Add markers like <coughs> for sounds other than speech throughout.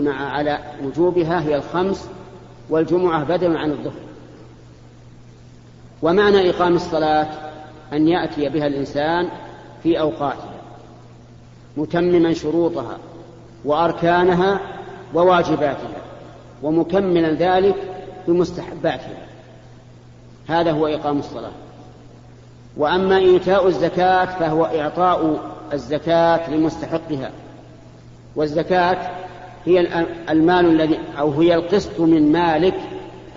مع على وجوبها هي الخمس والجمعة بدل عن الظهر. ومعنى إقام الصلاة أن يأتي بها الإنسان في أوقاتها متمما شروطها وأركانها وواجباتها ومكملا ذلك بمستحباتها. هذا هو إقام الصلاة. وأما إيتاء الزكاة فهو إعطاء الزكاة لمستحقها والزكاة هي المال الذي أو هي القسط من مالك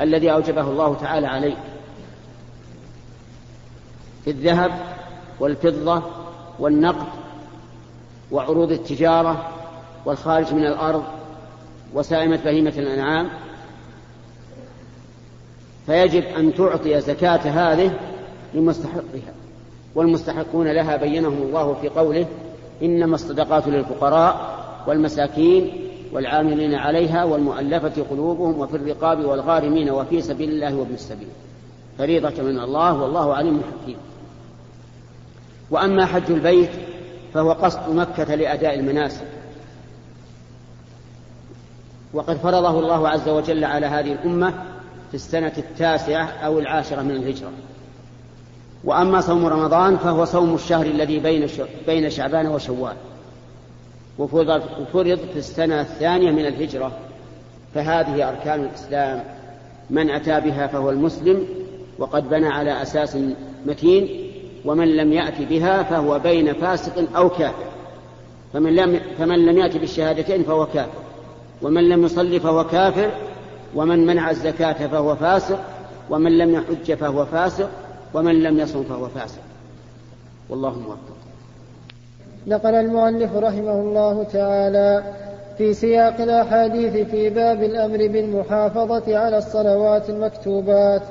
الذي أوجبه الله تعالى عليك في الذهب والفضة والنقد وعروض التجارة والخارج من الأرض وسائمة بهيمة الأنعام فيجب أن تعطي زكاة هذه لمستحقها والمستحقون لها بينهم الله في قوله إنما الصدقات للفقراء والمساكين والعاملين عليها والمؤلفة قلوبهم وفي الرقاب والغارمين وفي سبيل الله وابن السبيل. فريضة من الله والله عليم حكيم. وأما حج البيت فهو قصد مكة لأداء المناسك. وقد فرضه الله عز وجل على هذه الأمة في السنة التاسعة أو العاشرة من الهجرة. وأما صوم رمضان فهو صوم الشهر الذي بين شعبان وشوال. وفرض في السنة الثانية من الهجرة فهذه أركان الإسلام من أتى بها فهو المسلم وقد بنى على أساس متين ومن لم يأت بها فهو بين فاسق أو كافر. فمن لم, فمن لم يأت بالشهادتين فهو كافر ومن لم يصلي فهو كافر ومن منع الزكاة فهو فاسق ومن لم يحج فهو فاسق ومن لم يصم فهو فاسق. والله موفق. نقل المؤلف رحمه الله تعالى في سياق الأحاديث في باب الأمر بالمحافظة على الصلوات المكتوبات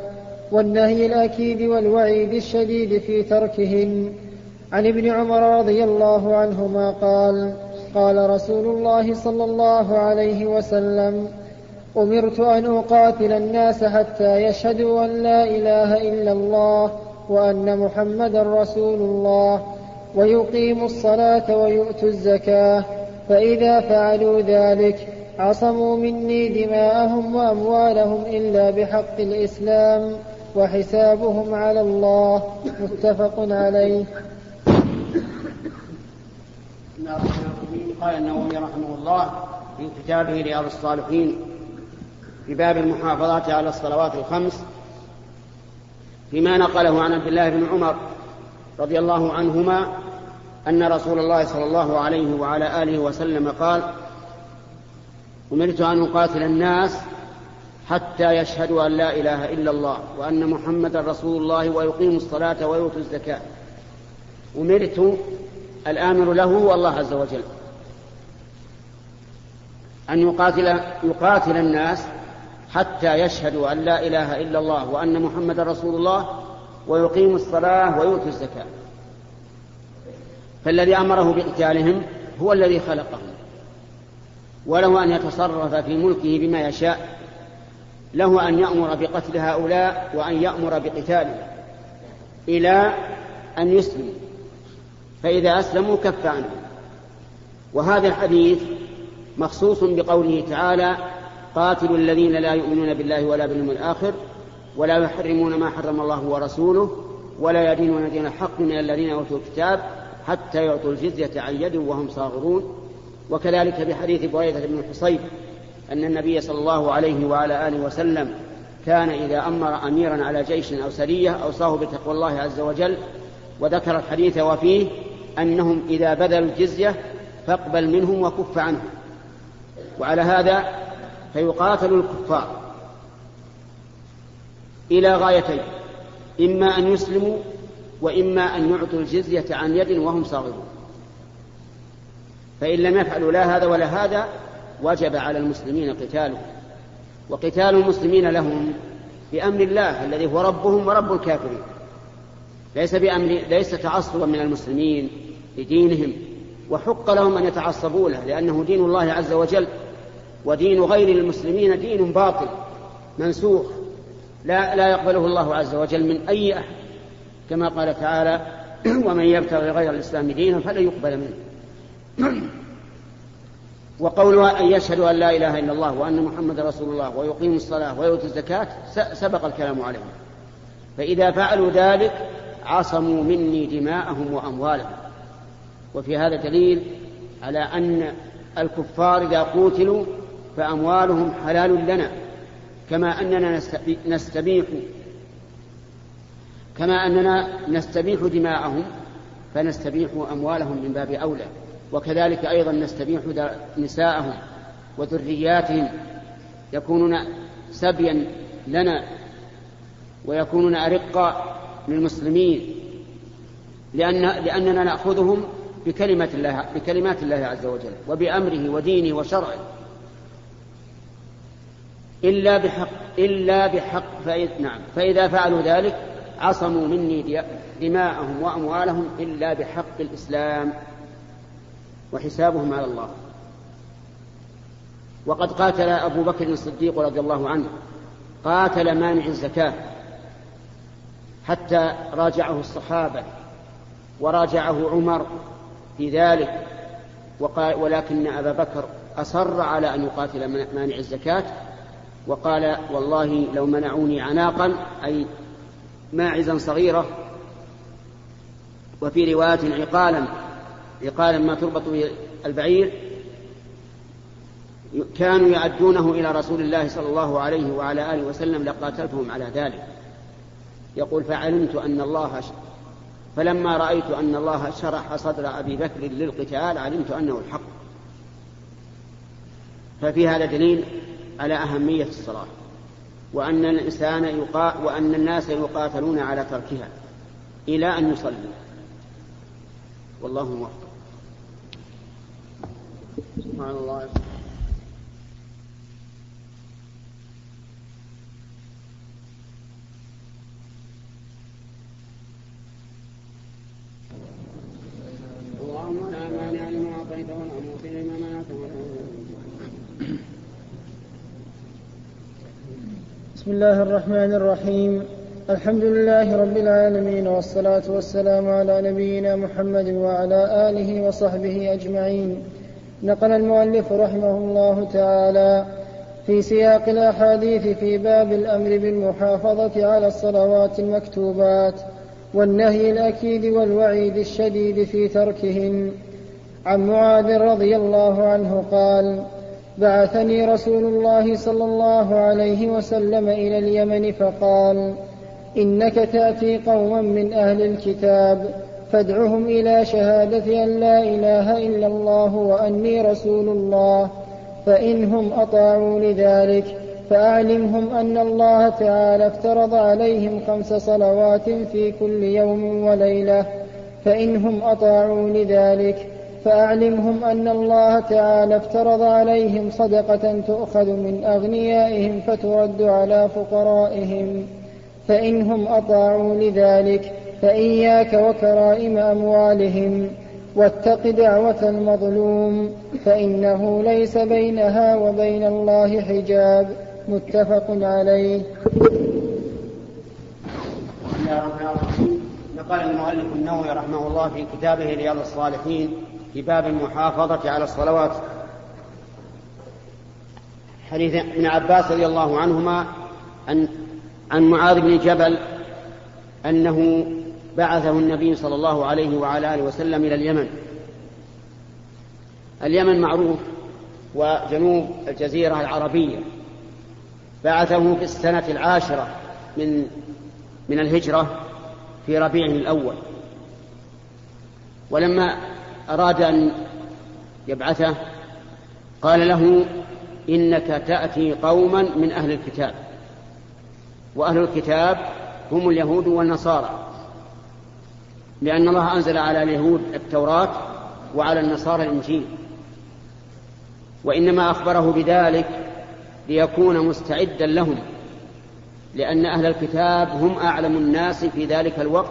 والنهي الأكيد والوعيد الشديد في تركهن. عن ابن عمر رضي الله عنهما قال قال رسول الله صلى الله عليه وسلم أمرت أن أقاتل الناس حتى يشهدوا أن لا إله إلا الله وأن محمدا رسول الله ويقيموا الصلاة ويؤتوا الزكاة فإذا فعلوا ذلك عصموا مني دماءهم وأموالهم إلا بحق الإسلام وحسابهم على الله متفق عليه. قال النووي رحمه الله في كتابه رياض الصالحين في باب المحافظة على الصلوات الخمس فيما نقله عن عبد الله بن عمر رضي الله عنهما أن رسول الله صلى الله عليه وعلى آله وسلم قال أمرت أن أقاتل الناس حتى يشهدوا أن لا إله إلا الله وأن محمدا رسول الله ويقيموا الصلاة ويؤتوا الزكاة. أمرت الآمر له هو الله عز وجل أن يقاتل يقاتل الناس حتى يشهدوا أن لا إله إلا الله وأن محمدا رسول الله ويقيموا الصلاة ويؤتوا الزكاة. فالذي أمره بقتالهم هو الذي خلقهم. وله أن يتصرف في ملكه بما يشاء. له أن يأمر بقتل هؤلاء وأن يأمر بقتالهم إلى أن يسلموا. فإذا أسلموا كف عنهم. وهذا الحديث مخصوص بقوله تعالى قاتلوا الذين لا يؤمنون بالله ولا باليوم الآخر ولا يحرمون ما حرم الله ورسوله ولا يدينون دين الحق من الذين أوتوا الكتاب حتى يعطوا الجزية عن يد وهم صاغرون. وكذلك بحديث بريدة بن الحصيب أن النبي صلى الله عليه وعلى آله وسلم كان إذا أمر أميرا على جيش أو سرية أوصاه بتقوى الله عز وجل وذكر الحديث وفيه أنهم إذا بذلوا الجزية فاقبل منهم وكف عنهم. وعلى هذا فيقاتل الكفار. إلى غايتين إما أن يسلموا وإما أن يعطوا الجزية عن يد وهم صاغرون. فإن لم يفعلوا لا هذا ولا هذا وجب على المسلمين قتالهم. وقتال المسلمين لهم بأمر الله الذي هو ربهم ورب الكافرين. ليس بأمر ليس تعصبا من المسلمين لدينهم وحق لهم أن يتعصبوا له لأنه دين الله عز وجل ودين غير المسلمين دين باطل منسوخ. لا لا يقبله الله عز وجل من أي أحد. كما قال تعالى <clears throat> ومن يبتغي غير الإسلام دينا فلن يقبل منه. <clears throat> وقولها أن يشهدوا أن لا إله إلا الله وأن محمد رسول الله ويقيموا الصلاة ويؤتوا الزكاة سبق الكلام عليهم فإذا فعلوا ذلك عصموا مني دماءهم وأموالهم. وفي هذا دليل على أن الكفار إذا قوتلوا فأموالهم حلال لنا. كما أننا نستبيح كما أننا نستبيح دماءهم فنستبيح أموالهم من باب أولى وكذلك أيضا نستبيح نساءهم وذرياتهم يكونون سبيا لنا ويكونون أرقاء للمسلمين لأن لأننا نأخذهم بكلمة الله بكلمات الله عز وجل وبأمره ودينه وشرعه. إلا بحق إلا بحق فإذ نعم فإذا فعلوا ذلك عصموا مني دماءهم وأموالهم إلا بحق الإسلام وحسابهم على الله. وقد قاتل أبو بكر الصديق رضي الله عنه قاتل مانع الزكاة حتى راجعه الصحابة وراجعه عمر في ذلك ولكن أبا بكر أصر على أن يقاتل مانع الزكاة وقال والله لو منعوني عناقا أي ماعزا صغيرة وفي رواية عقالا عقالا ما تربط به البعير كانوا يعدونه إلى رسول الله صلى الله عليه وعلى آله وسلم لقاتلتهم على ذلك. يقول فعلمت أن الله فلما رأيت أن الله شرح صدر أبي بكر للقتال علمت أنه الحق. ففي هذا دليل على أهمية الصلاة وأن الإنسان يقا وأن الناس يقاتلون على تركها إلى أن يصلوا والله موفق. سبحان الله. اللهم لا مانع لما أعطيت ولا معطي لما منعت بسم الله الرحمن الرحيم. الحمد لله رب العالمين والصلاة والسلام على نبينا محمد وعلى آله وصحبه أجمعين. نقل المؤلف رحمه الله تعالى في سياق الأحاديث في باب الأمر بالمحافظة على الصلوات المكتوبات والنهي الأكيد والوعيد الشديد في تركهن. عن معاذ رضي الله عنه قال بعثني رسول الله صلى الله عليه وسلم إلى اليمن فقال إنك تأتي قوما من أهل الكتاب فادعهم إلى شهادة أن لا إله إلا الله وأني رسول الله فإنهم أطاعوا لذلك فأعلمهم أن الله تعالى افترض عليهم خمس صلوات في كل يوم وليلة فإنهم أطاعوا لذلك فأعلمهم أن الله تعالى افترض عليهم صدقة تؤخذ من أغنيائهم فترد على فقرائهم. فإنهم أطاعوا لذلك فإياك وكرائم أموالهم واتق دعوة المظلوم فإنه ليس بينها وبين الله حجاب. متفق عليه. نقل المؤلف النووي رحمه الله في كتابه رياض الصالحين في باب المحافظة على الصلوات. حديث ابن عباس رضي الله عنهما عن عن معاذ بن جبل أنه بعثه النبي صلى الله عليه وعلى آله وسلم إلى اليمن. اليمن معروف وجنوب الجزيرة العربية. بعثه في السنة العاشرة من من الهجرة في ربيع الأول. ولما أراد أن يبعثه قال له إنك تأتي قوما من أهل الكتاب وأهل الكتاب هم اليهود والنصارى لأن الله أنزل على اليهود التوراة وعلى النصارى الإنجيل وإنما أخبره بذلك ليكون مستعدا لهم لأن أهل الكتاب هم أعلم الناس في ذلك الوقت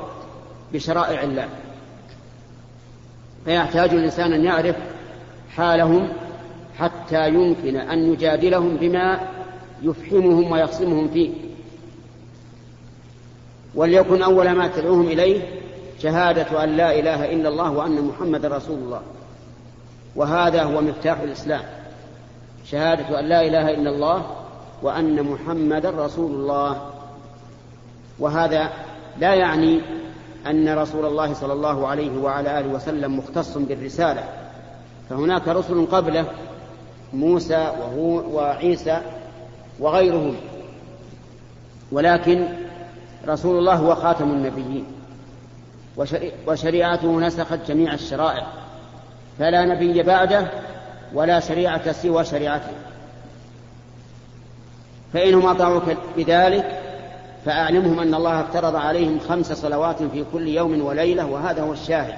بشرائع الله. فيحتاج الإنسان أن يعرف حالهم حتى يمكن أن يجادلهم بما يفهمهم ويخصمهم فيه. وليكن أول ما تدعوهم إليه شهادة أن لا إله إلا الله وأن محمد رسول الله. وهذا هو مفتاح الإسلام. شهادة أن لا إله إلا الله وأن محمدا رسول الله. وهذا لا يعني أن رسول الله صلى الله عليه وعلى آله وسلم مختص بالرسالة. فهناك رسل قبله موسى وهو وعيسى وغيرهم. ولكن رسول الله هو خاتم النبيين. وشريعته نسخت جميع الشرائع. فلا نبي بعده ولا شريعة سوى شريعته. فإنهم أطاعوك بذلك فأعلمهم أن الله افترض عليهم خمس صلوات في كل يوم وليلة وهذا هو الشاهد.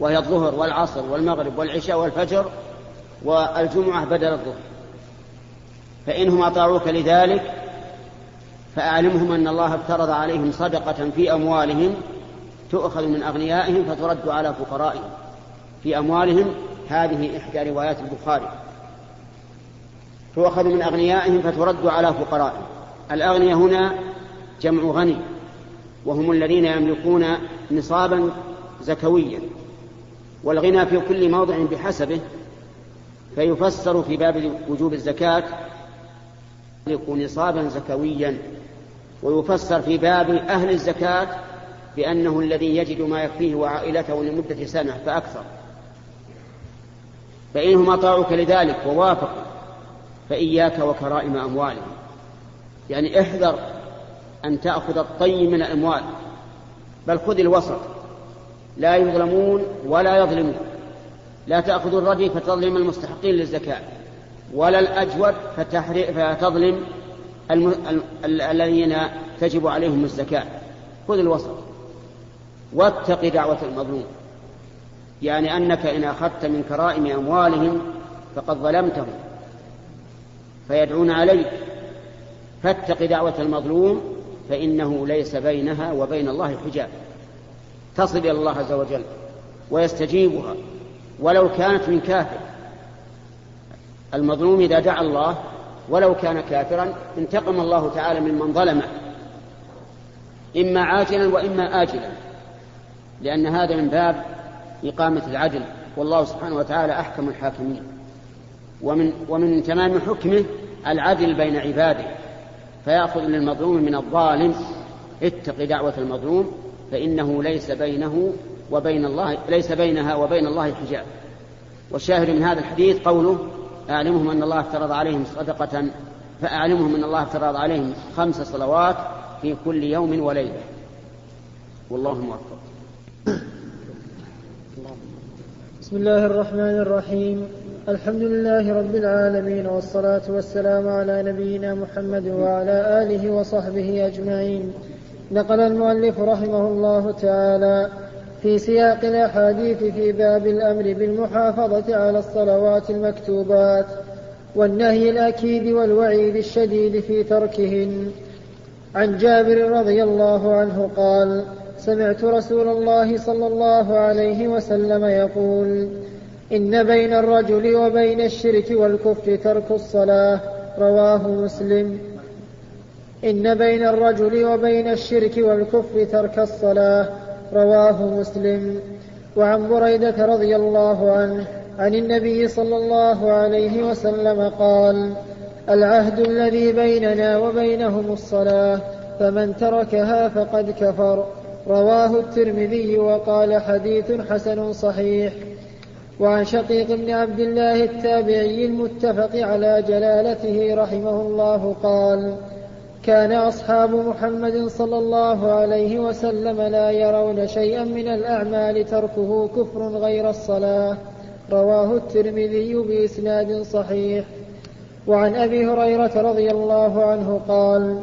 وهي الظهر والعصر والمغرب والعشاء والفجر والجمعة بدل الظهر. فإنهم أطاعوك لذلك فأعلمهم أن الله افترض عليهم صدقة في أموالهم تؤخذ من أغنيائهم فترد على فقرائهم. في أموالهم هذه إحدى روايات البخاري. تؤخذ من أغنيائهم فترد على فقرائهم. الأغنياء هنا جمع غني وهم الذين يملكون نصابا زكويا والغنى في كل موضع بحسبه فيفسر في باب وجوب الزكاة يملك نصابا زكويا ويفسر في باب أهل الزكاة بأنه الذي يجد ما يكفيه وعائلته لمدة سنة فأكثر. فإنهم أطاعوك لذلك ووافقوا فإياك وكرائم أموالهم. يعني احذر أن تأخذ الطيب من الأموال بل خذ الوسط. لا يظلمون ولا يظلمون. لا تأخذ الردي فتظلم المستحقين للزكاة ولا الأجود فتظلم الذين تجب عليهم الزكاة. خذ الوسط. واتق دعوة المظلوم. يعني أنك إن أخذت من كرائم أموالهم فقد ظلمتهم فيدعون عليك. فاتق دعوة المظلوم فإنه ليس بينها وبين الله حجاب. تصل إلى الله عز وجل ويستجيبها. ولو كانت من كافر. المظلوم إذا دعا الله ولو كان كافرا انتقم الله تعالى ممن ظلمه. إما عاجلا وإما آجلا. لأن هذا من باب إقامة العدل. والله سبحانه وتعالى أحكم الحاكمين. ومن, ومن تمام حكمه العدل بين عباده. فيأخذ للمظلوم من الظالم. اتق دعوة المظلوم فإنه ليس بينه وبين الله ليس بينها وبين الله حجاب. والشاهد من هذا الحديث قوله أعلمهم أن الله افترض عليهم صدقة فأعلمهم أن الله افترض عليهم خمس صلوات في كل يوم وليلة. والله موفق. بسم الله الرحمن الرحيم. الحمد لله رب العالمين والصلاة والسلام على نبينا محمد وعلى آله وصحبه أجمعين. نقل المؤلف رحمه الله تعالى في سياق الأحاديث في باب الأمر بالمحافظة على الصلوات المكتوبات والنهي الأكيد والوعيد الشديد في تركهن. عن جابر رضي الله عنه قال سمعت رسول الله صلى الله عليه وسلم يقول إن بين الرجل وبين الشرك والكفر ترك الصلاة. رواه مسلم. إن بين الرجل وبين الشرك والكفر ترك الصلاة. رواه مسلم. وعن بريدة رضي الله عنه عن النبي صلى الله عليه وسلم قال العهد الذي بيننا وبينهم الصلاة فمن تركها فقد كفر. رواه الترمذي وقال حديث حسن صحيح. وعن شقيق بن عبد الله التابعي المتفق على جلالته رحمه الله قال كان أصحاب محمد صلى الله عليه وسلم لا يرون شيئا من الأعمال تركه كفر غير الصلاة. رواه الترمذي بإسناد صحيح. وعن أبي هريرة رضي الله عنه قال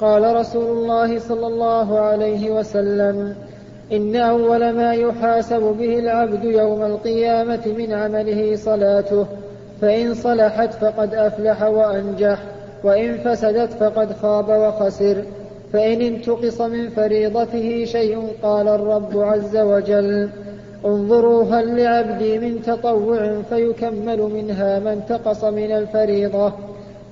قال رسول الله صلى الله عليه وسلم إن أول ما يحاسب به العبد يوم القيامة من عمله صلاته فإن صلحت فقد أفلح وأنجح وإن فسدت فقد خاب وخسر فإن انتقص من فريضته شيء قال الرب عز وجل انظروا هل لعبدي من تطوع فيكمل منها ما انتقص من الفريضة؟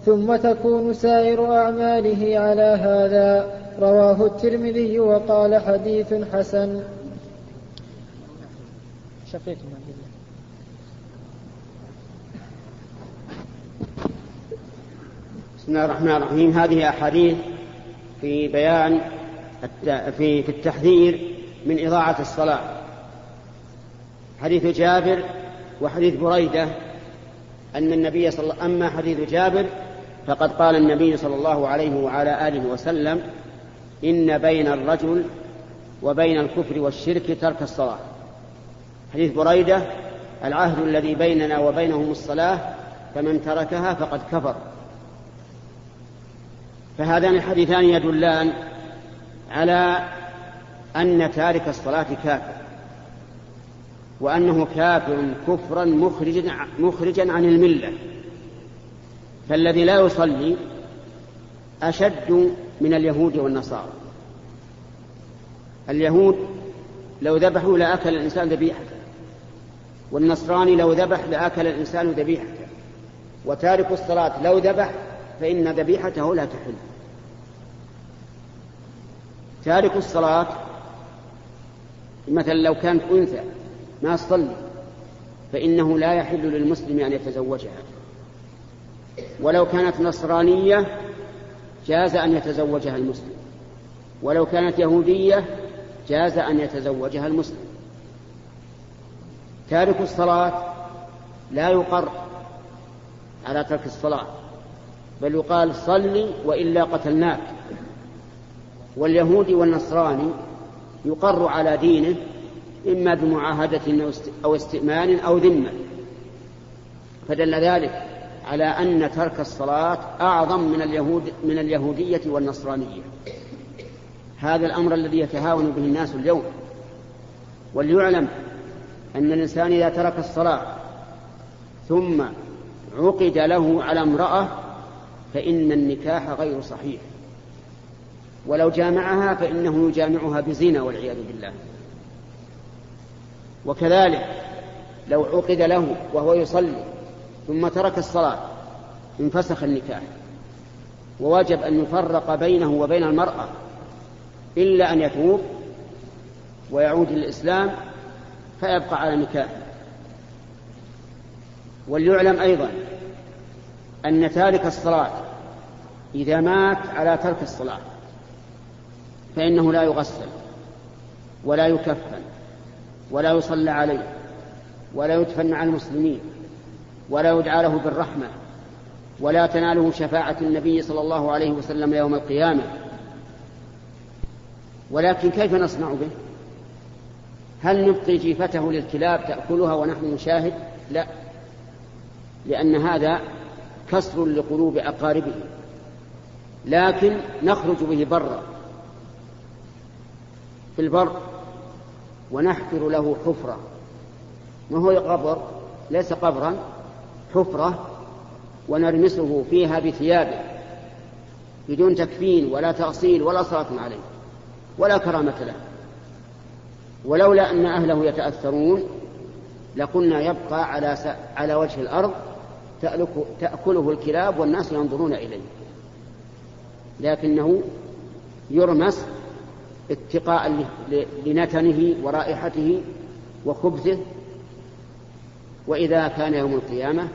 ثم تكون سائر أعماله على هذا. رواه الترمذي وقال حديث حسن. شقيق بسم الله الرحمن الرحيم. هذه أحاديث في بيان في في التحذير من إضاعة الصلاة. حديث جابر وحديث بريدة أن النبي صلى الله أما حديث جابر فقد قال النبي صلى الله عليه وعلى آله وسلم إن بين الرجل وبين الكفر والشرك ترك الصلاة. حديث بريدة العهد الذي بيننا وبينهم الصلاة فمن تركها فقد كفر. فهذان الحديثان يدلان على أن تارك الصلاة كافر وأنه كافر كفرا مخرجا, مخرجا عن الملة. فالذي لا يصلي أشد من اليهود والنصارى. اليهود لو ذبحوا لأكل الإنسان ذبيحته والنصراني لو ذبح لأكل الإنسان ذبيحته وتارك الصلاة لو ذبح فإن ذبيحته لا تحل. تارك الصلاة مثلا لو كانت أنثى ما تصلي فإنه لا يحل للمسلم أن يتزوجها. ولو كانت نصرانية جاز أن يتزوجها المسلم. ولو كانت يهودية جاز أن يتزوجها المسلم. تارك الصلاة لا يقر على ترك الصلاة بل يقال صلي وإلا قتلناك. واليهودي والنصراني يقر على دينه إما بمعاهدة أو استئمان أو ذمة. فدل ذلك. على أن ترك الصلاة أعظم من اليهود من اليهودية والنصرانية. هذا الأمر الذي يتهاون به الناس اليوم. وليعلم أن الإنسان إذا ترك الصلاة ثم عقد له على امرأة فإن النكاح غير صحيح. ولو جامعها فإنه يجامعها بزنا والعياذ بالله. وكذلك لو عقد له وهو يصلي ثم ترك الصلاة انفسخ النكاح ووجب أن يفرق بينه وبين المرأة إلا أن يتوب ويعود للإسلام فيبقى على نكاحه. وليعلم أيضا أن تارك الصلاة إذا مات على ترك الصلاة فإنه لا يغسل ولا يكفن ولا يصلى عليه ولا يدفن مع المسلمين. ولا يدعى له بالرحمة ولا تناله شفاعة النبي صلى الله عليه وسلم يوم القيامة. ولكن كيف نصنع به؟ هل نبقي جيفته للكلاب تأكلها ونحن نشاهد؟ لا. لأن هذا كسر لقلوب أقاربه. لكن نخرج به برا. في البر ونحفر له حفرة. ما هو قبر؟ ليس قبرا. حفرة ونرمسه فيها بثيابه بدون تكفين ولا تغسيل ولا صلاة عليه ولا كرامة له. ولولا أن أهله يتأثرون لقلنا يبقى على على وجه الأرض تأكله الكلاب والناس ينظرون إليه. لكنه يرمس اتقاء لنتنه ورائحته وخبثه وإذا كان يوم القيامة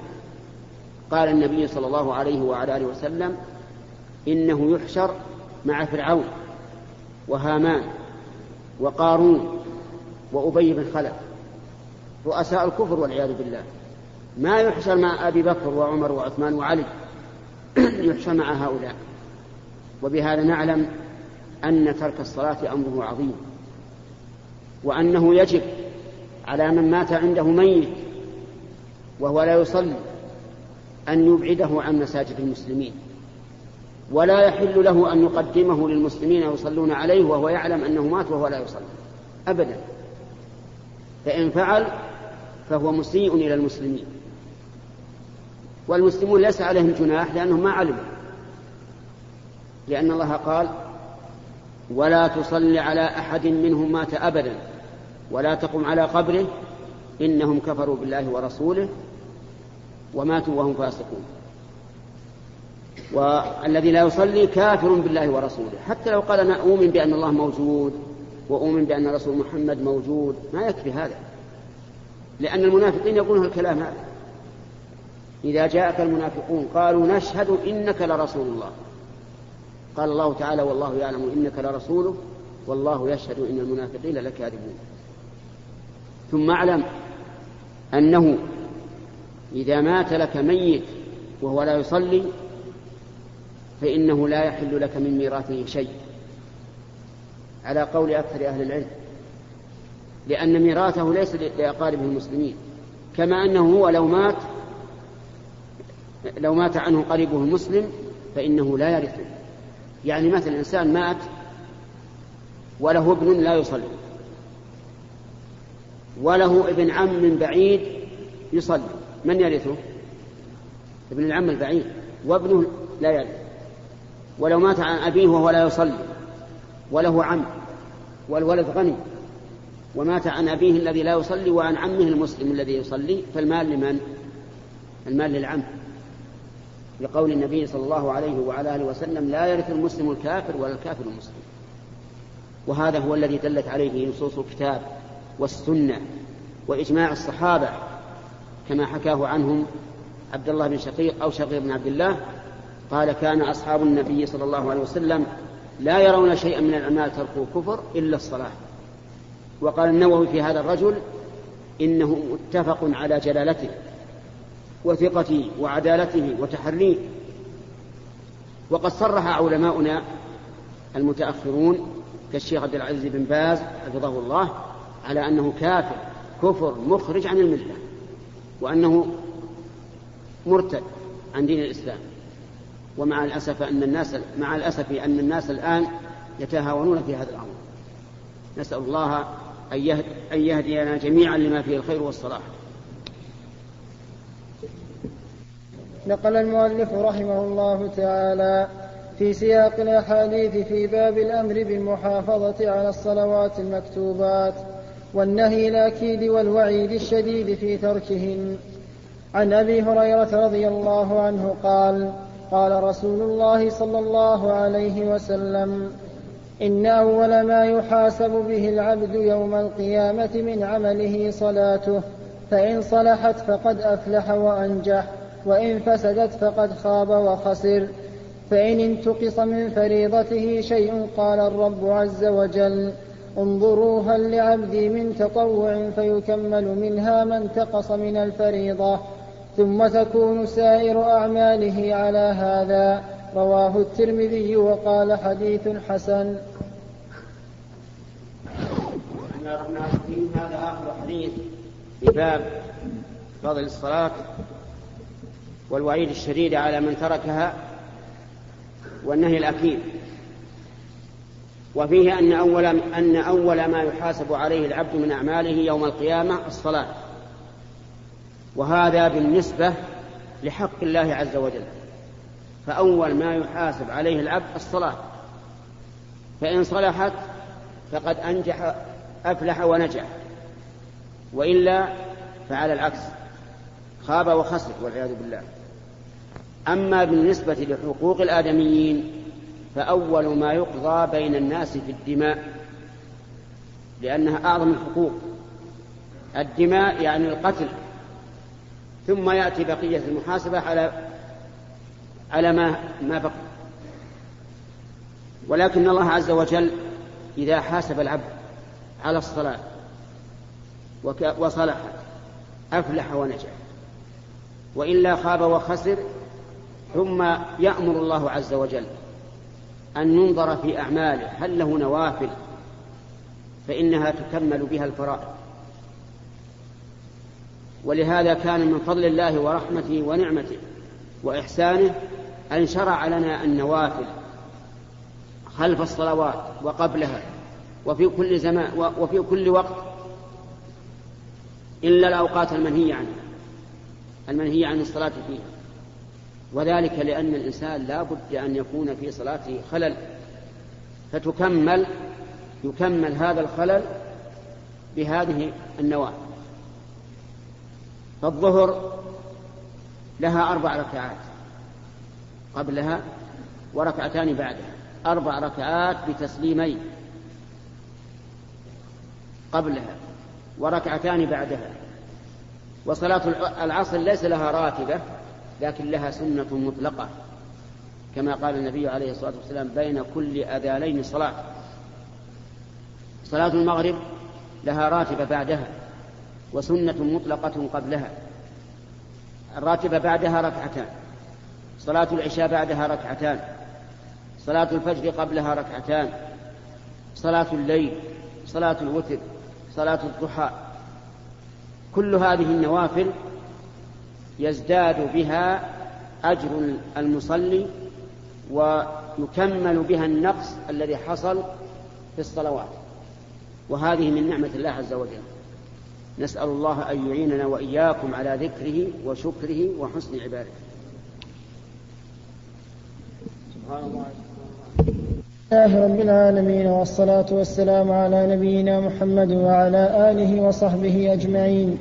قال النبي صلى الله عليه وعلى آله وسلم إنه يحشر مع فرعون وهامان وقارون وأبي بن خلف رؤساء الكفر والعياذ بالله. ما يحشر مع أبي بكر وعمر وعثمان وعلي <clears throat> يحشر مع هؤلاء. وبهذا نعلم أن ترك الصلاة أمره عظيم وأنه يجب على من مات عنده ميت وهو لا يصلي أن يبعده عن مساجد المسلمين. ولا يحل له أن يقدمه للمسلمين يصلون عليه وهو يعلم أنه مات وهو لا يصلي. أبدا. فإن فعل فهو مسيء إلى المسلمين. والمسلمون ليس عليهم جناح لأنهم ما علموا. لأن الله قال ولا تصل على أحد منهم مات أبدا. ولا تقم على قبره. إنهم كفروا بالله ورسوله. وماتوا وهم فاسقون. والذي لا يصلي كافر بالله ورسوله. حتى لو قال أنا أؤمن بأن الله موجود وأؤمن بأن رسول محمد موجود ما يكفي هذا. لأن المنافقين يقولون الكلام هذا. إذا جاءك المنافقون قالوا نشهد إنك لرسول الله. قال الله تعالى والله يعلم إنك لرسوله والله يشهد إن المنافقين لكاذبون. ثم اعلم أنه إذا مات لك ميت وهو لا يصلي فإنه لا يحل لك من ميراثه شيء. على قول أكثر أهل العلم لأن ميراثه ليس لأقاربه المسلمين كما أنه هو لو مات لو مات عنه قريبه المسلم فإنه لا يرثه يعني مثلا إنسان مات وله ابن لا يصلي وله ابن عم بعيد يصلي من يرثه؟ ابن العم البعيد وابنه لا يرث. ولو مات عن أبيه وهو لا يصلي وله عم والولد غني. ومات عن أبيه الذي لا يصلي وعن عمه المسلم الذي يصلي فالمال لمن؟ المال للعم. لقول النبي صلى الله عليه وعلى آله وسلم لا يرث المسلم الكافر ولا الكافر المسلم. وهذا هو الذي دلت عليه نصوص الكتاب والسنة وإجماع الصحابة كما حكاه عنهم عبد الله بن شقيق أو شقيق بن عبد الله قال كان أصحاب النبي صلى الله عليه وسلم لا يرون شيئا من الأعمال تركوا كفر إلا الصلاة. وقال النووي في هذا الرجل إنه متفق على جلالته وثقته وعدالته وتحريه. وقد صرح علماؤنا المتأخرون كالشيخ عبد العزيز بن باز حفظه الله على أنه كافر كفر مخرج عن الملة. وأنه مرتد عن دين الإسلام. ومع الأسف أن الناس مع الأسف أن الناس الآن يتهاونون في هذا الأمر. نسأل الله أن يهدينا جميعا لما فيه الخير والصلاح. نقل المؤلف رحمه الله تعالى في سياق الأحاديث في باب الأمر بالمحافظة على الصلوات المكتوبات. والنهي الأكيد والوعيد الشديد في تركهن. عن أبي هريرة رضي الله عنه قال قال رسول الله صلى الله عليه وسلم إن أول ما يحاسب به العبد يوم القيامة من عمله صلاته فإن صلحت فقد أفلح وأنجح وإن فسدت فقد خاب وخسر فإن انتقص من فريضته شيء قال الرب عز وجل. انظروا هل لعبدي من تطوع فيكمل منها ما انتقص من الفريضة ثم تكون سائر أعماله على هذا. رواه الترمذي وقال حديث حسن. هذا آخر حديث في باب فضل الصلاة والوعيد الشديد على من تركها والنهي الأكيد. وفيه أن أول أن أول ما يحاسب عليه العبد من أعماله يوم القيامة الصلاة. وهذا بالنسبة لحق الله عز وجل. فأول ما يحاسب عليه العبد الصلاة. فإن صلحت فقد أنجح أفلح ونجح. وإلا فعلى العكس خاب وخسر والعياذ بالله. أما بالنسبة لحقوق الآدميين فأول ما يقضى بين الناس في الدماء لأنها أعظم الحقوق. الدماء يعني القتل. ثم يأتي بقية المحاسبة على على ما ما بقي. ولكن الله عز وجل إذا حاسب العبد على الصلاة وصلح أفلح ونجح. وإلا خاب وخسر ثم يأمر الله عز وجل. أن ينظر في أعماله هل له نوافل؟ فإنها تكمل بها الفرائض. ولهذا كان من فضل الله ورحمته ونعمته وإحسانه أن شرع لنا النوافل خلف الصلوات وقبلها وفي كل زمان وفي كل وقت إلا الأوقات المنهية عنها المنهية عن الصلاة فيها. وذلك لأن الإنسان لا بد أن يكون في صلاته خلل. فتكمل يكمل هذا الخلل بهذه النوافل فالظهر لها أربع ركعات. قبلها وركعتان بعدها. أربع ركعات بتسليمين. قبلها وركعتان بعدها. وصلاة العصر ليس لها راتبة. لكن لها سنة مطلقة كما قال النبي عليه الصلاة والسلام بين كل أذانين صلاة. صلاة المغرب لها راتبة بعدها وسنة مطلقة قبلها. الراتبة بعدها ركعتان صلاة العشاء بعدها ركعتان صلاة الفجر قبلها ركعتان صلاة الليل صلاة الوتر صلاة الضحى. كل هذه النوافل يزداد بها أجر المصلي ويكمل بها النقص الذي حصل في الصلوات. وهذه من نعمة الله عز وجل. نسأل الله أن يعيننا وإياكم على ذكره وشكره وحسن عبادته سبحان الله الله. رب العالمين والصلاة والسلام على نبينا محمد وعلى آله وصحبه أجمعين.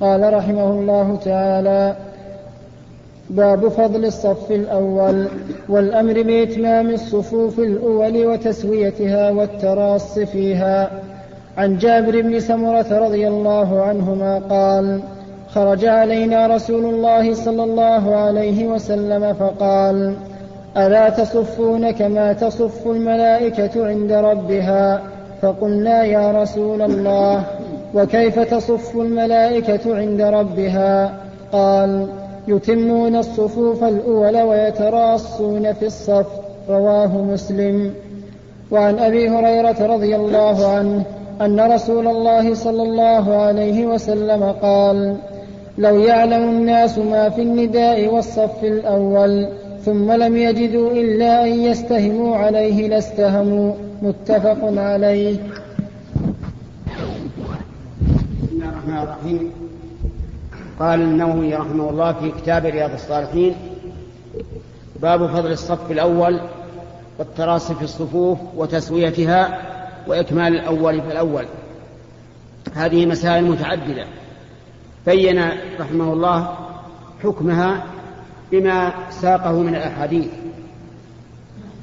قال رحمه الله تعالى باب فضل الصف الأول والأمر بإتمام الصفوف الأول وتسويتها والتراص فيها. عن جابر بن سمرة رضي الله عنهما قال خرج علينا رسول الله صلى الله عليه وسلم فقال ألا تصفون كما تصف الملائكة عند ربها؟ فقلنا يا رسول الله. وكيف تصف الملائكة عند ربها؟ قال يتمون الصفوف الأول ويتراصون في الصف. رواه مسلم. وعن أبي هريرة رضي الله عنه أن رسول الله صلى الله عليه وسلم قال لو يعلم الناس ما في النداء والصف الأول ثم لم يجدوا إلا أن يستهموا عليه لاستهموا. متفق عليه بسم الله الرحمن الرحيم. قال النووي رحمه الله في كتاب رياض الصالحين باب فضل الصف الأول والتراصي في الصفوف وتسويتها وإكمال الأول فالأول هذه مسائل متعددة. بين رحمه الله حكمها بما ساقه من الأحاديث.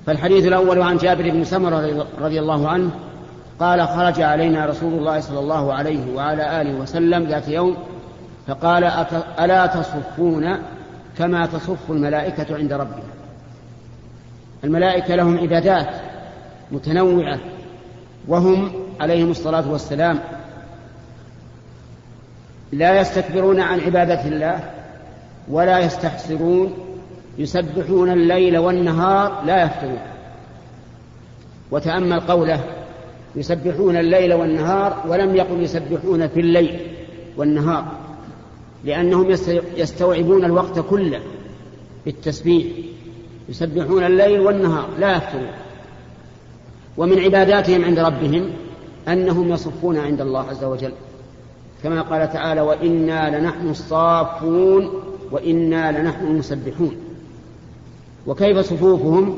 فالحديث الأول عن جابر بن سمرة رضي الله عنه قال خرج علينا رسول الله صلى الله عليه وعلى آله وسلم ذات يوم فقال ألا تصفون كما تصف الملائكة عند ربها؟ الملائكة لهم عبادات متنوعة وهم عليهم الصلاة والسلام لا يستكبرون عن عبادة الله ولا يستحسرون يسبحون الليل والنهار لا يفترون. وتأمل قوله يسبحون الليل والنهار ولم يقل يسبحون في الليل والنهار لأنهم يستوعبون الوقت كله بالتسبيح. يسبحون الليل والنهار لا يفترون. ومن عباداتهم عند ربهم أنهم يصفون عند الله عز وجل. كما قال تعالى وإنا لنحن الصافون وإنا لنحن المسبحون. وكيف صفوفهم؟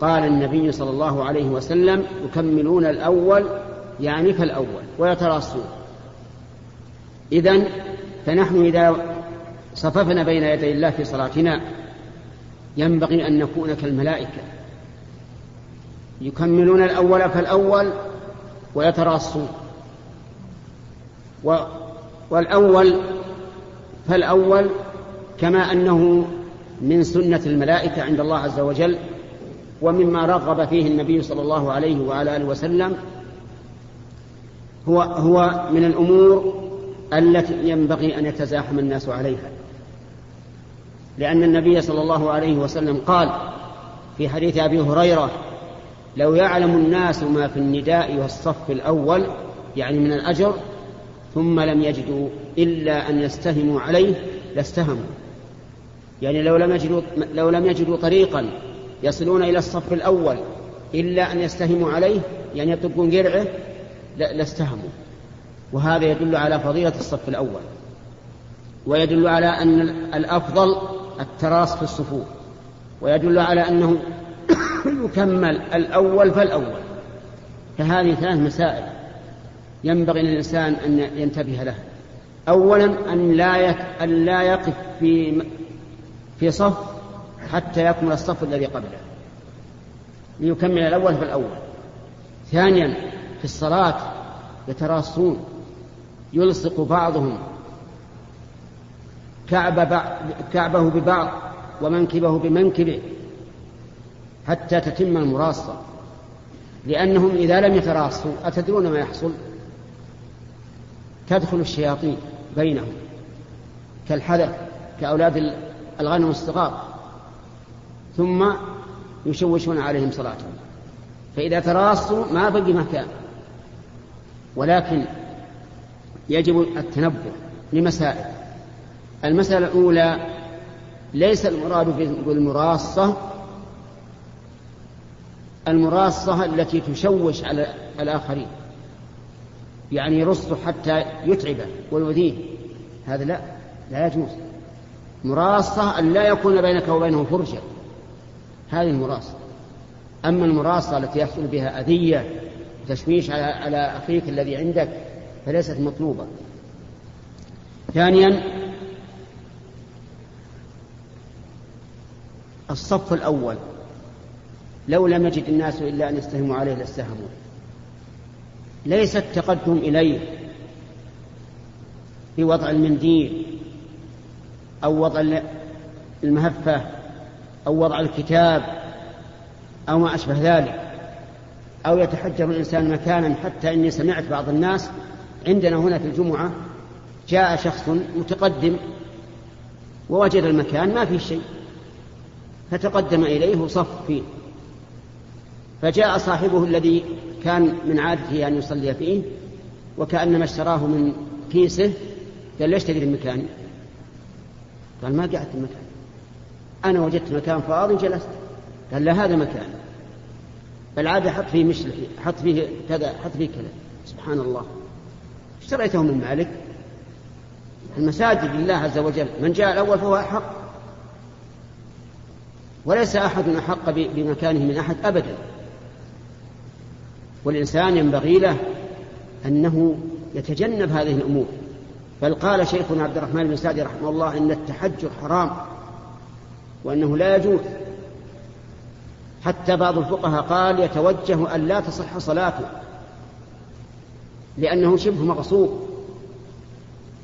قال النبي صلى الله عليه وسلم يكملون الأول يعني فالأول ويتراصون إذا فنحن إذا صففنا بين يدي الله في صلاتنا ينبغي أن نكون كالملائكة. يكملون الأول فالأول ويتراصون و والأول فالأول كما أنه من سنة الملائكة عند الله عز وجل ومما رغب فيه النبي صلى الله عليه وعلى آله وسلم هو هو من الأمور التي ينبغي أن يتزاحم الناس عليها. لأن النبي صلى الله عليه وسلم قال في حديث أبي هريرة لو يعلم الناس ما في النداء والصف الأول يعني من الأجر ثم لم يجدوا إلا أن يستهموا عليه لاستهموا. يعني لو لم يجدوا لو لم يجدوا طريقا يصلون إلى الصف الأول إلا أن يستهموا عليه يعني يطبقون قرعه لاستهموا وهذا يدل على فضيلة الصف الأول. ويدل على أن الأفضل التراص في الصفوف. ويدل على أنه <coughs> يكمل الأول فالأول. فهذه ثلاث مسائل ينبغي للإنسان أن ينتبه لها. أولا أن لا أن لا يقف في في صف حتى يكمل الصف الذي قبله. ليكمل الأول فالأول ثانيا في الصلاة يتراصون. يلصق بعضهم. كعب كعبه ببعض ومنكبه بمنكبه. حتى تتم المراصة. لأنهم إذا لم يتراصوا أتدرون ما يحصل؟ تدخل الشياطين بينهم. كالحدث كأولاد الغنم الصغار. ثم يشوشون عليهم صلاتهم. فإذا تراصوا ما بقي مكان. ولكن يجب التنبه لمسائل. المسألة الأولى ليس المراد بالمراصة المراصة التي تشوش على الآخرين. يعني يرص حتى يتعبه ويؤذيه. هذا لا لا يجوز. مراصة أن لا يكون بينك وبينه فرجة. هذه المراصة أما المراصة التي يحصل بها أذية تشويش على على أخيك الذي عندك فليست مطلوبة. ثانيا الصف الأول. لو لم يجد الناس إلا أن يستهموا عليه لاستهموا. ليس التقدم إليه في وضع المنديل أو وضع المهفة. أو وضع الكتاب أو ما أشبه ذلك أو يتحجر الإنسان مكانا حتى إني سمعت بعض الناس عندنا هنا في الجمعة جاء شخص متقدم ووجد المكان ما فيه شيء فتقدم إليه وصف فيه فجاء صاحبه الذي كان من عادته أن يصلي فيه وكأنما اشتراه من كيسه قال ليش تجري المكان؟ قال ما قعدت المكان. أنا وجدت مكان فاضي جلست قال لا هذا مكان. العادة حط فيه مشلح حط فيه كذا حط فيه كذا. سبحان الله. اشتريته من مالك. المساجد لله عز وجل. من جاء الأول فهو أحق. وليس أحد أحق بمكانه من أحد أبدا. والإنسان ينبغي له أنه يتجنب هذه الأمور. بل قال شيخنا عبد الرحمن بن سعدي رحمه الله إن التحجر حرام. وأنه لا يجوز. حتى بعض الفقهاء قال يتوجه أن لا تصح صلاته لأنه شبه مغصوب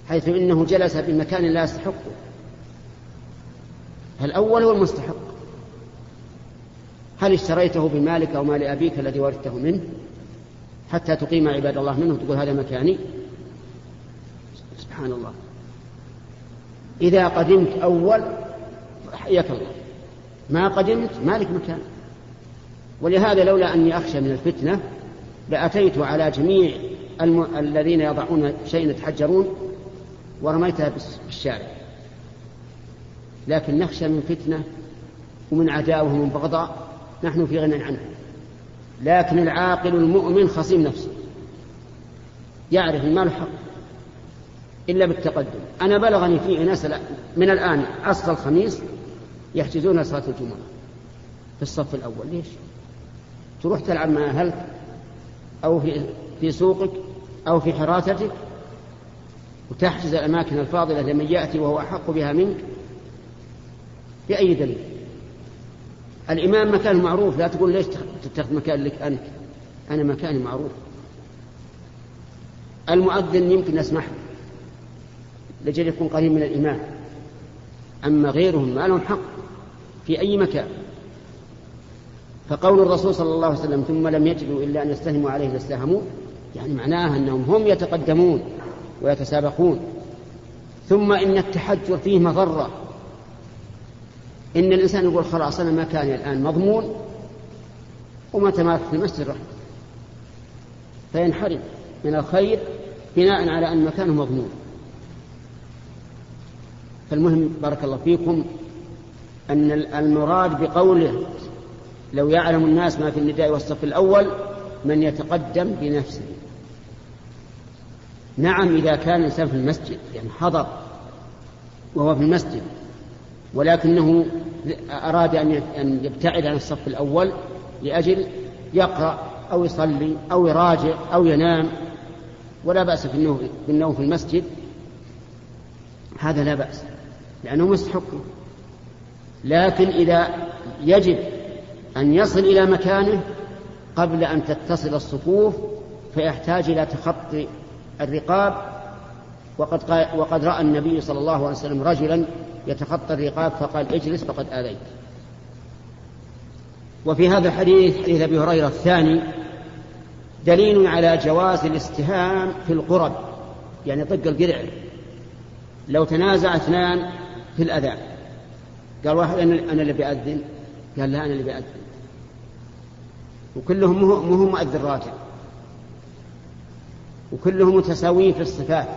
حيث إنه جلس بمكان لا يستحقه فالأول هو المستحق. هل اشتريته بمالك أو مال أبيك الذي ورثته منه؟ حتى تقيم عباد الله منه تقول هذا مكاني. سبحان الله. إذا قدمت أول حياك الله. ما قدمت مالك مكان. ولهذا لولا أني أخشى من الفتنة لأتيت على جميع الم... الذين يضعون شيء يتحجرون ورميتها بالشارع. لكن نخشى من فتنة ومن عداوة ومن بغضاء نحن في غنى عنها. لكن العاقل المؤمن خصيم نفسه. يعرف ما له حق إلا بالتقدم. أنا بلغني في ناس من الآن عصر الخميس يحجزون صلاة الجمعة في الصف الأول. ليش؟ تروح تلعب مع أهلك أو في في سوقك أو في حراستك وتحجز الأماكن الفاضلة لمن يأتي وهو أحق بها منك بأي دليل؟ الإمام مكانه معروف لا تقول ليش تتخذ مكان لك أنت؟ أنا مكاني معروف. المؤذن يمكن أسمح له لجل يكون قريب من الإمام. أما غيرهم ما لهم حق. في أي مكان. فقول الرسول صلى الله عليه وسلم ثم لم يجدوا إلا أن يستهموا عليه لاستهموا يعني معناها أنهم هم يتقدمون ويتسابقون. ثم إن التحجر فيه مضرة. إن الإنسان يقول خلاص أنا مكاني الآن مضمون ومتى ما في المسجد رحت. فينحرم من الخير بناء على أن مكانه مضمون. فالمهم بارك الله فيكم. أن المراد بقوله لو يعلم الناس ما في النداء والصف الأول من يتقدم بنفسه. نعم إذا كان الإنسان في المسجد يعني حضر وهو في المسجد ولكنه أراد أن يبتعد عن الصف الأول لأجل يقرأ أو يصلي أو يراجع أو ينام ولا بأس بالنوم في المسجد. هذا لا بأس لأنه مستحق. لكن إذا يجب أن يصل إلى مكانه قبل أن تتصل الصفوف فيحتاج إلى تخطي الرقاب. وقد, قال وقد رأى النبي صلى الله عليه وسلم رجلا يتخطى الرقاب فقال اجلس فقد آذيت. وفي هذا الحديث حديث أبي هريرة الثاني دليل على جواز الاستهام في القرب يعني طق القرع. لو تنازع اثنان في الأذان. قال واحد أنا اللي بأذن قال لا أنا اللي بأذن وكلهم مو مؤذن راتب. وكلهم متساويين في الصفات.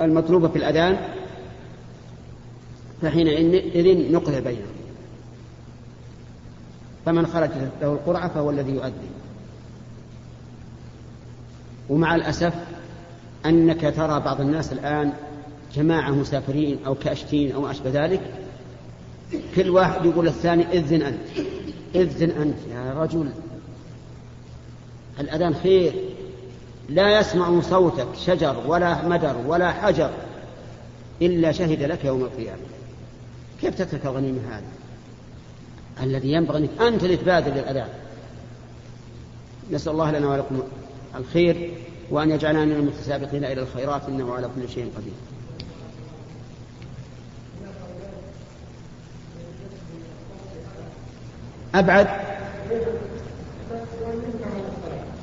المطلوبة في الأذان فحينئذ نقذ بينهم. فمن خرجت له القرعة فهو الذي يؤذن. ومع الأسف أنك ترى بعض الناس الآن جماعة مسافرين أو كأشتين أو أشبه ذلك كل واحد يقول الثاني إذن أنت. إذن أنت يا رجل. الأذان خير. لا يسمع صوتك شجر ولا مدر ولا حجر إلا شهد لك يوم القيامة. كيف تترك الغنيمة هذا؟ الذي ينبغي أنك أنت اللي تبادر للأذان. نسأل الله لنا ولكم الخير وأن يجعلنا من المتسابقين إلى الخيرات إنه على كل شيء قدير. أبعد.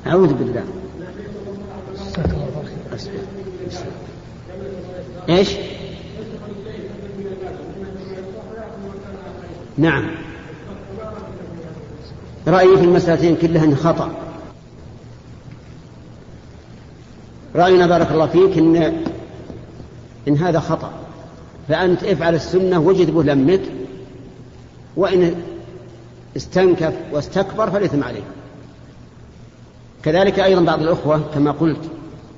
أعوذ بالله. إيش؟ نعم. رأيي في المسألتين كلها خطأ. رأينا بارك الله فيك إن إن هذا خطأ. فأنت افعل السنة وجد لمك وإن استنكف واستكبر فالإثم عليه. كذلك أيضا بعض الأخوة كما قلت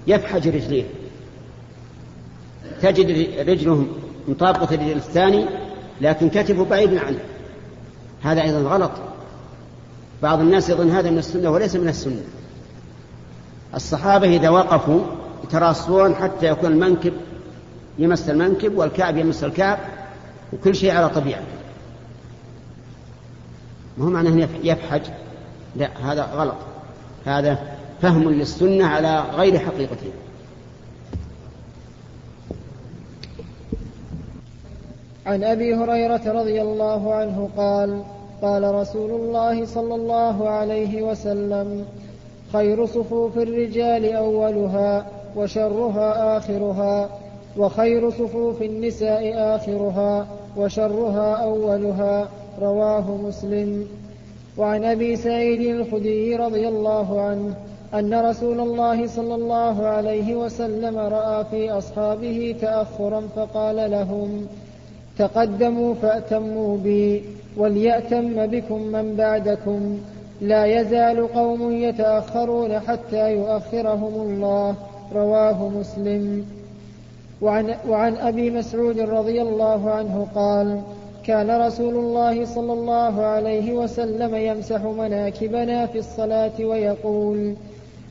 يفحج رجليه. تجد رجله مطابقة الرجل الثاني لكن كتفه بعيد عنه. هذا أيضا غلط. بعض الناس يظن هذا من السنة وليس من السنة. الصحابة إذا وقفوا يتراصون حتى يكون المنكب يمس المنكب والكعب يمس الكعب وكل شيء على طبيعته. ما هو معناه يفحج؟ لا هذا غلط. هذا فهم للسنة على غير حقيقته. عن أبي هريرة رضي الله عنه قال قال رسول الله صلى الله عليه وسلم خير صفوف الرجال أولها وشرها آخرها وخير صفوف النساء آخرها وشرها أولها. رواه مسلم. وعن أبي سعيد الخدري رضي الله عنه أن رسول الله صلى الله عليه وسلم رأى في أصحابه تأخرا فقال لهم تقدموا فأتموا بي وليأتم بكم من بعدكم. لا يزال قوم يتأخرون حتى يؤخرهم الله. رواه مسلم. وعن, وعن أبي مسعود رضي الله عنه قال كان رسول الله صلى الله عليه وسلم يمسح مناكبنا في الصلاة ويقول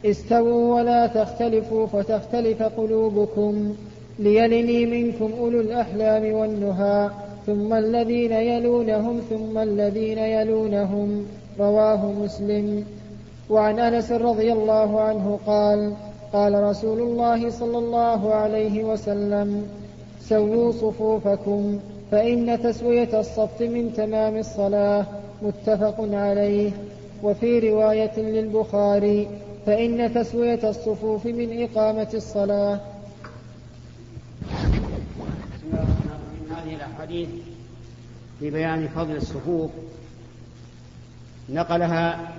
استووا ولا تختلفوا فتختلف قلوبكم ليلني منكم أولو الأحلام والنهى ثم الذين يلونهم ثم الذين يلونهم. رواه مسلم. وعن أنس رضي الله عنه قال قال رسول الله صلى الله عليه وسلم سووا صفوفكم فإن تسوية الصف من تمام الصلاة متفق عليه. وفي رواية للبخاري فإن تسوية الصفوف من إقامة الصلاة. هذه الأحاديث في بيان فضل الصفوف. نقلها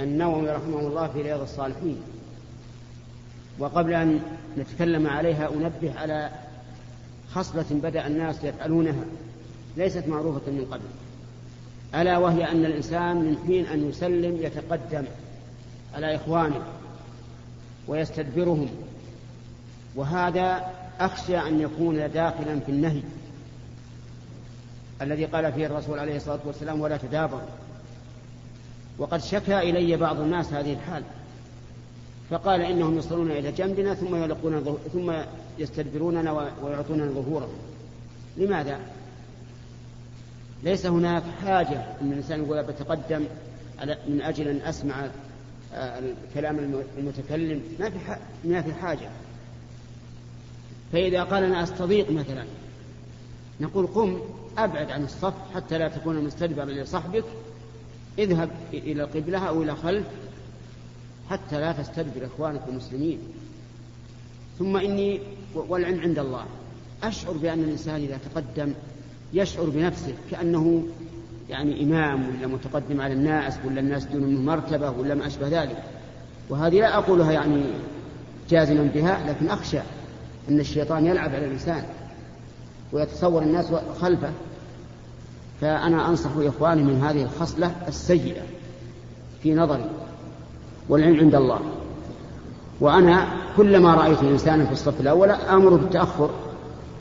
النووي رحمه الله في رياض الصالحين. وقبل أن نتكلم عليها أنبه على خصلة بدأ الناس يفعلونها ليست معروفة من قبل. ألا وهي أن الإنسان من حين أن يسلم يتقدم على إخوانه ويستدبرهم. وهذا أخشى أن يكون داخلا في النهي الذي قال فيه الرسول عليه الصلاة والسلام ولا تدابر وقد شكى إلي بعض الناس هذه الحال. فقال إنهم يصلون إلى جنبنا ثم يلقون ثم يستدبروننا ويعطوننا ظهورهم لماذا؟ ليس هناك حاجة أن الإنسان يقول بتقدم من أجل أن أسمع آه، كلام المتكلم. ما في ما في حاجة. فإذا قال أنا أستضيق مثلا نقول قم أبعد عن الصف حتى لا تكون مستدبرا لصحبك اذهب إلى القبلة أو إلى خلف حتى لا تستدبر إخوانك المسلمين. ثم إني والعلم عند الله. أشعر بأن الإنسان إذا تقدم يشعر بنفسه كأنه يعني إمام ولا متقدم على الناس ولا الناس دون مرتبة ولا ما أشبه ذلك. وهذه لا أقولها يعني جازما بها لكن أخشى أن الشيطان يلعب على الإنسان ويتصور الناس خلفه. فأنا أنصح إخواني من هذه الخصلة السيئة في نظري. والعلم عند الله. وأنا كلما رأيت إنسانا في الصف الأول آمر بالتأخر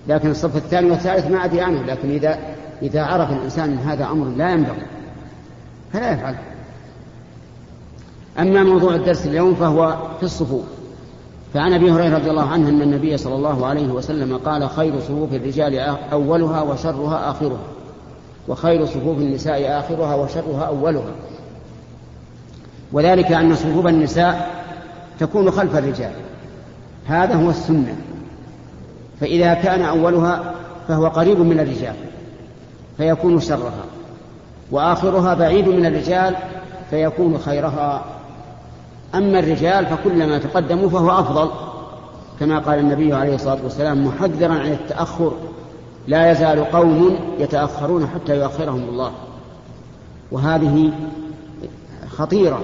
لكن الصف الثاني والثالث ما أدري عنه لكن إذا إذا عرف الإنسان أن هذا أمر لا ينبغي فلا يفعله أما موضوع الدرس اليوم فهو في الصفوف. فعن أبي هريرة رضي الله عنه أن النبي صلى الله عليه وسلم قال خير صفوف الرجال أولها وشرها آخرها وخير صفوف النساء آخرها وشرها أولها. وذلك أن صفوف النساء تكون خلف الرجال. هذا هو السنة. فإذا كان أولها فهو قريب من الرجال فيكون شرها. وآخرها بعيد من الرجال فيكون خيرها. أما الرجال فكلما تقدموا فهو أفضل. كما قال النبي عليه الصلاة والسلام محذرا عن التأخر لا يزال قوم يتأخرون حتى يؤخرهم الله. وهذه خطيرة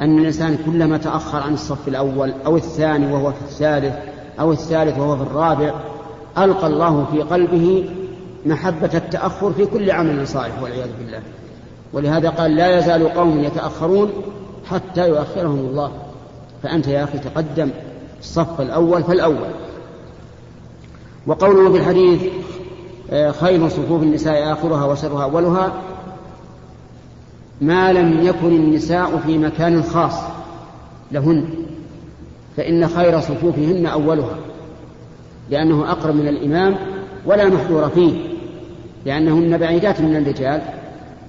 أن الإنسان كلما تأخر عن الصف الأول أو الثاني وهو في الثالث أو الثالث وهو في الرابع ألقى الله في قلبه محبة التأخر في كل عمل صالح والعياذ بالله. ولهذا قال لا يزال قوم يتأخرون حتى يؤخرهم الله. فأنت يا أخي تقدم الصف الأول فالأول. وقوله في الحديث آه، خير صفوف النساء آخرها وشرها أولها ما لم يكن النساء في مكان خاص لهن فإن خير صفوفهن أولها لأنه أقرب من الإمام ولا محذور فيه لأنهن بعيدات من الرجال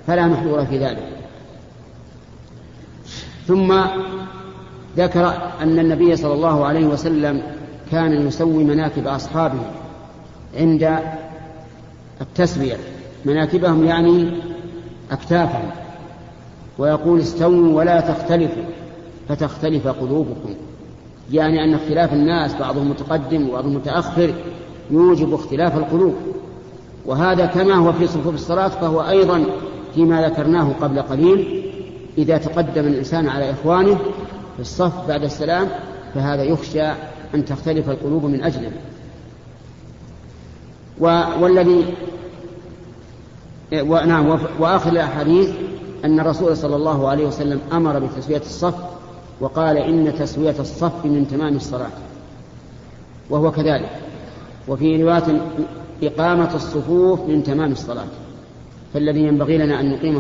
فلا محذور في ذلك. ثم ذكر أن النبي صلى الله عليه وسلم كان يسوي مناكب أصحابه عند التسوية مناكبهم يعني أكتافهم. ويقول استووا ولا تختلفوا فتختلف قلوبكم. يعني أن اختلاف الناس بعضهم متقدم وبعضهم متأخر يوجب اختلاف القلوب. وهذا كما هو في صفوف الصلاة فهو أيضا فيما ذكرناه قبل قليل. إذا تقدم الإنسان على إخوانه في الصف بعد السلام فهذا يخشى أن تختلف القلوب من أجله. والذي ونعم وآخر الأحاديث أن الرسول صلى الله عليه وسلم أمر بتسوية الصف وقال إن تسوية الصف من تمام الصلاة وهو كذلك. وفي رواية إقامة الصفوف من تمام الصلاة فالذي ينبغي لنا أن نقيم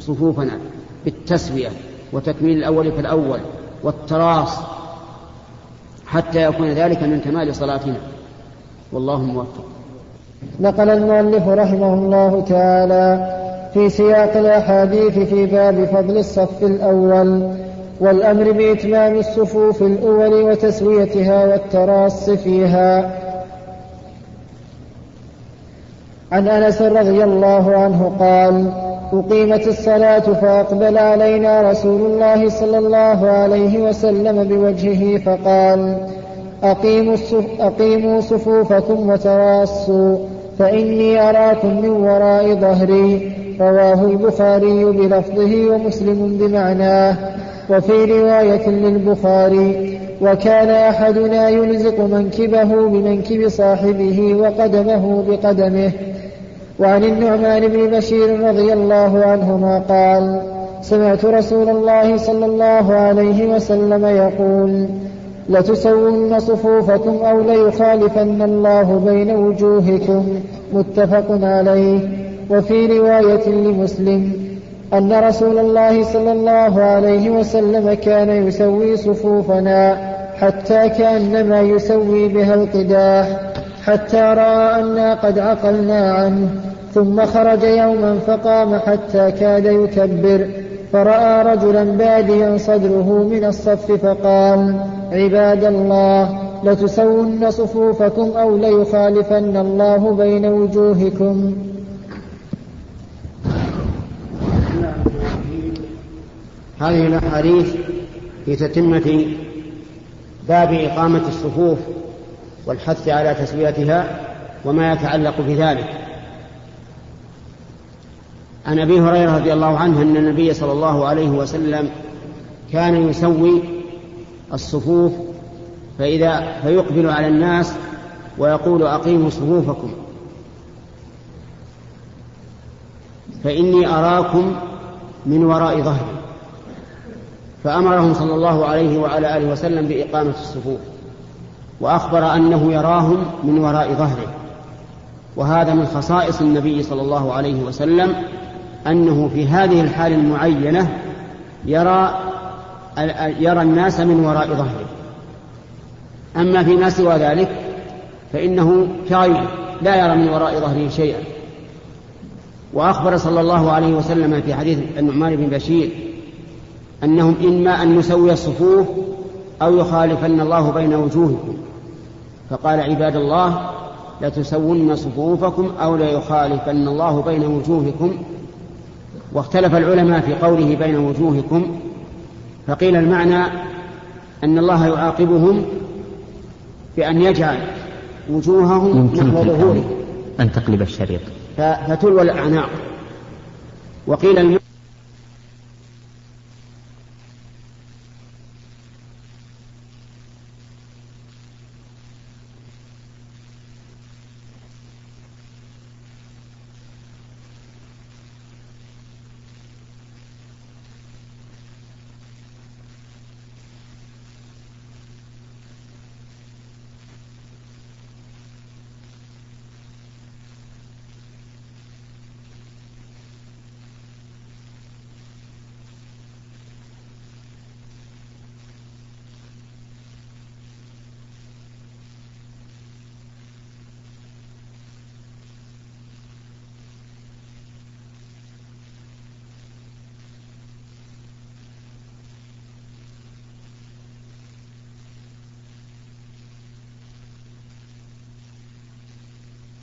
صفوفنا بالتسوية وتكميل الأول فالأول والتراص حتى يكون ذلك من كمال صلاتنا. والله موفق. نقل المؤلف رحمه الله تعالى في سياق الأحاديث في باب فضل الصف الأول والأمر بإتمام الصفوف الأول وتسويتها والتراص فيها. عن أنس رضي الله عنه قال أقيمت الصلاة فأقبل علينا رسول الله صلى الله عليه وسلم بوجهه فقال أقيموا, أقيموا صفوفكم وتراصوا فإني أراكم من وراء ظهري. رواه البخاري بلفظه ومسلم بمعناه. وفي رواية للبخاري وكان أحدنا يلزق منكبه بمنكب صاحبه وقدمه بقدمه. وعن النعمان بن بشير رضي الله عنهما قال سمعت رسول الله صلى الله عليه وسلم يقول لتسون صفوفكم أو ليخالفن الله بين وجوهكم. متفق عليه. وفي رواية لمسلم أن رسول الله صلى الله عليه وسلم كان يسوي صفوفنا حتى كأنما يسوي بها القداح حتى رأى أنا قد عقلنا عنه ثم خرج يوما فقام حتى كاد يكبر فرأى رجلا باديا صدره من الصف فقال عباد الله لتسون صفوفكم أو ليخالفن الله بين وجوهكم. هذه الأحاديث في تتمة باب إقامة الصفوف والحث على تسويتها وما يتعلق بذلك. عن أبي هريرة رضي الله عنه أن النبي صلى الله عليه وسلم كان يسوي الصفوف فإذا فيقبل على الناس ويقول أقيموا صفوفكم. فإني أراكم من وراء ظهري. فأمرهم صلى الله عليه وعلى آله وسلم بإقامة الصفوف وأخبر أنه يراهم من وراء ظهره. وهذا من خصائص النبي صلى الله عليه وسلم أنه في هذه الحال المعينة يرى يرى الناس من وراء ظهره. أما فيما سوى ذلك فإنه كغيره لا يرى من وراء ظهره شيئا. وأخبر صلى الله عليه وسلم في حديث النعمان بن بشير أنهم إما أن نسوي الصفوف أو يخالفن الله بين وجوهكم. فقال عباد الله لتسون صفوفكم أو ليخالفن الله بين وجوهكم. واختلف العلماء في قوله بين وجوهكم. فقيل المعنى أن الله يعاقبهم بأن يجعل وجوههم نحو ظهورهم. أن تقلب الشريط. فتلوى الأعناق. وقيل